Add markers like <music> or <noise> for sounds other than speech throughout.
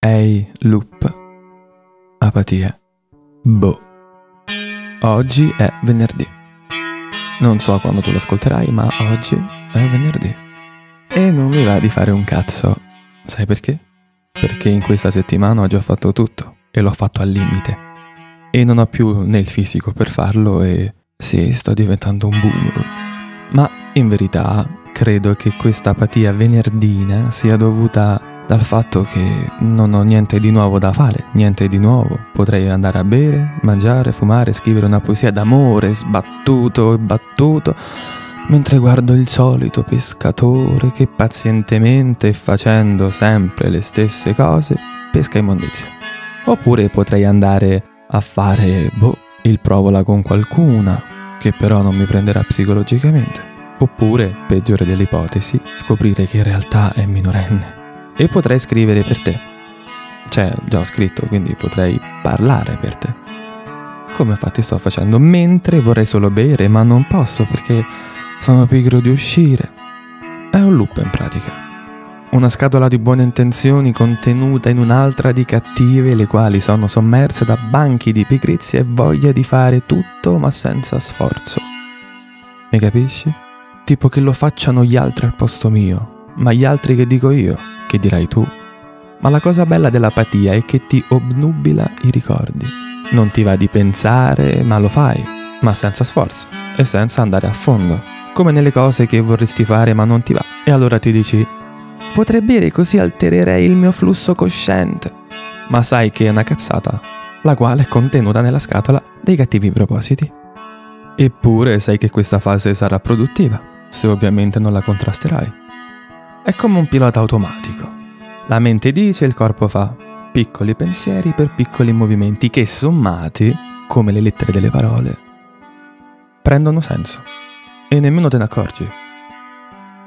Ehi, loop. Apatia. Boh. Oggi è venerdì. Non so quando tu l'ascolterai, ma oggi è venerdì. E non mi va di fare un cazzo. Sai perché? Perché in questa settimana ho già fatto tutto e l'ho fatto al limite. E non ho più né il fisico per farlo e sì, sto diventando un boomer. Ma in verità credo che questa apatia venerdina sia dovuta dal fatto che non ho niente di nuovo da fare, niente di nuovo. Potrei andare a bere, mangiare, fumare, scrivere una poesia d'amore sbattuto e battuto, mentre guardo il solito pescatore che pazientemente, facendo sempre le stesse cose, pesca immondizia. Oppure potrei andare a fare, boh, il provola con qualcuna, che però non mi prenderà psicologicamente. Oppure, peggiore delle ipotesi, scoprire che in realtà è minorenne. E potrei scrivere per te. Cioè, già ho scritto, quindi potrei parlare per te. Come infatti sto facendo, mentre vorrei solo bere, ma non posso perché sono pigro di uscire. È un loop in pratica. Una scatola di buone intenzioni contenuta in un'altra di cattive, le quali sono sommerse da banchi di pigrizia e voglia di fare tutto ma senza sforzo. Mi capisci? Tipo che lo facciano gli altri al posto mio, ma gli altri che dico io, che dirai tu. Ma la cosa bella dell'apatia è che ti obnubila i ricordi. Non ti va di pensare, ma lo fai, ma senza sforzo e senza andare a fondo. Come nelle cose che vorresti fare ma non ti va. E allora ti dici, potrei bere così altererei il mio flusso cosciente. Ma sai che è una cazzata, la quale è contenuta nella scatola dei cattivi propositi. Eppure sai che questa fase sarà produttiva, se ovviamente non la contrasterai. È come un pilota automatico. La mente dice e il corpo fa piccoli pensieri per piccoli movimenti che sommati, come le lettere delle parole, prendono senso. E nemmeno te ne accorgi.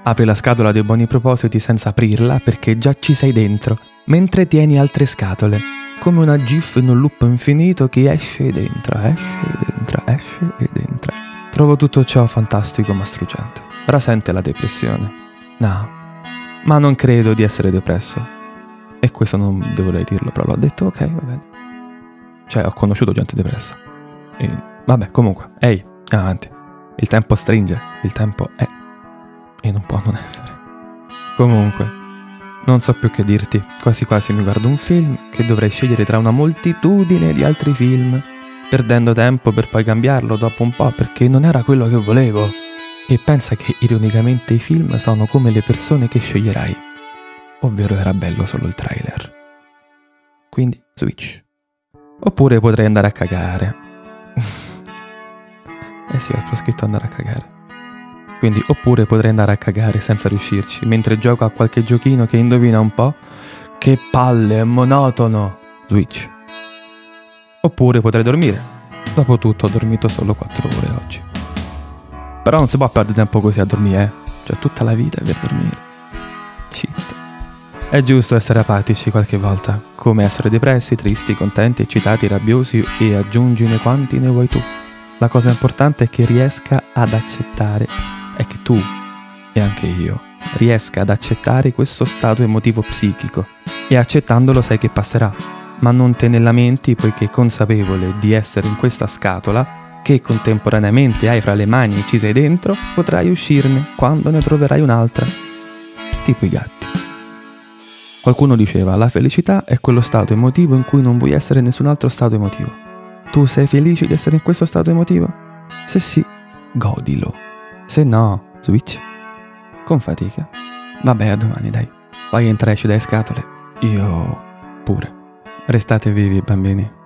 Apri la scatola dei buoni propositi senza aprirla perché già ci sei dentro, mentre tieni altre scatole, come una GIF in un loop infinito che esce ed entra, esce ed entra, esce ed entra. Trovo tutto ciò fantastico ma struggente. Rasente la depressione. No, ma non credo di essere depresso. E questo non dovrei dirlo, però l'ho detto, ok, va bene. Cioè, ho conosciuto gente depressa. E vabbè, comunque, ehi, avanti. Il tempo stringe, il tempo è. E non può non essere. Comunque, non so più che dirti. Quasi quasi mi guardo un film che dovrei scegliere tra una moltitudine di altri film, perdendo tempo per poi cambiarlo dopo un po' perché non era quello che volevo. E pensa che ironicamente i film sono come le persone che sceglierai. Ovvero era bello solo il trailer. Quindi switch. Oppure potrei andare a cagare. <laughs> eh sì, ho scritto andare a cagare. Quindi oppure potrei andare a cagare senza riuscirci, mentre gioco a qualche giochino che indovina un po'. Che palle, è monotono. Switch. Oppure potrei dormire. Dopotutto ho dormito solo 4 ore oggi. Però non si può perdere tempo così a dormire, eh. Cioè tutta la vita per dormire. Cheat. È giusto essere apatici qualche volta, come essere depressi, tristi, contenti, eccitati, rabbiosi e aggiungine quanti ne vuoi tu. La cosa importante è che riesca ad accettare, è che tu, e anche io, riesca ad accettare questo stato emotivo psichico. E accettandolo sai che passerà, ma non te ne lamenti poiché consapevole di essere in questa scatola che contemporaneamente hai fra le mani e ci sei dentro, potrai uscirne quando ne troverai un'altra. Tipo i gatti. Qualcuno diceva, la felicità è quello stato emotivo in cui non vuoi essere in nessun altro stato emotivo. Tu sei felice di essere in questo stato emotivo? Se sì, godilo. Se no, switch. Con fatica. Vabbè, a domani, dai. Poi entra esci dalle scatole. Io pure. Restate vivi, bambini.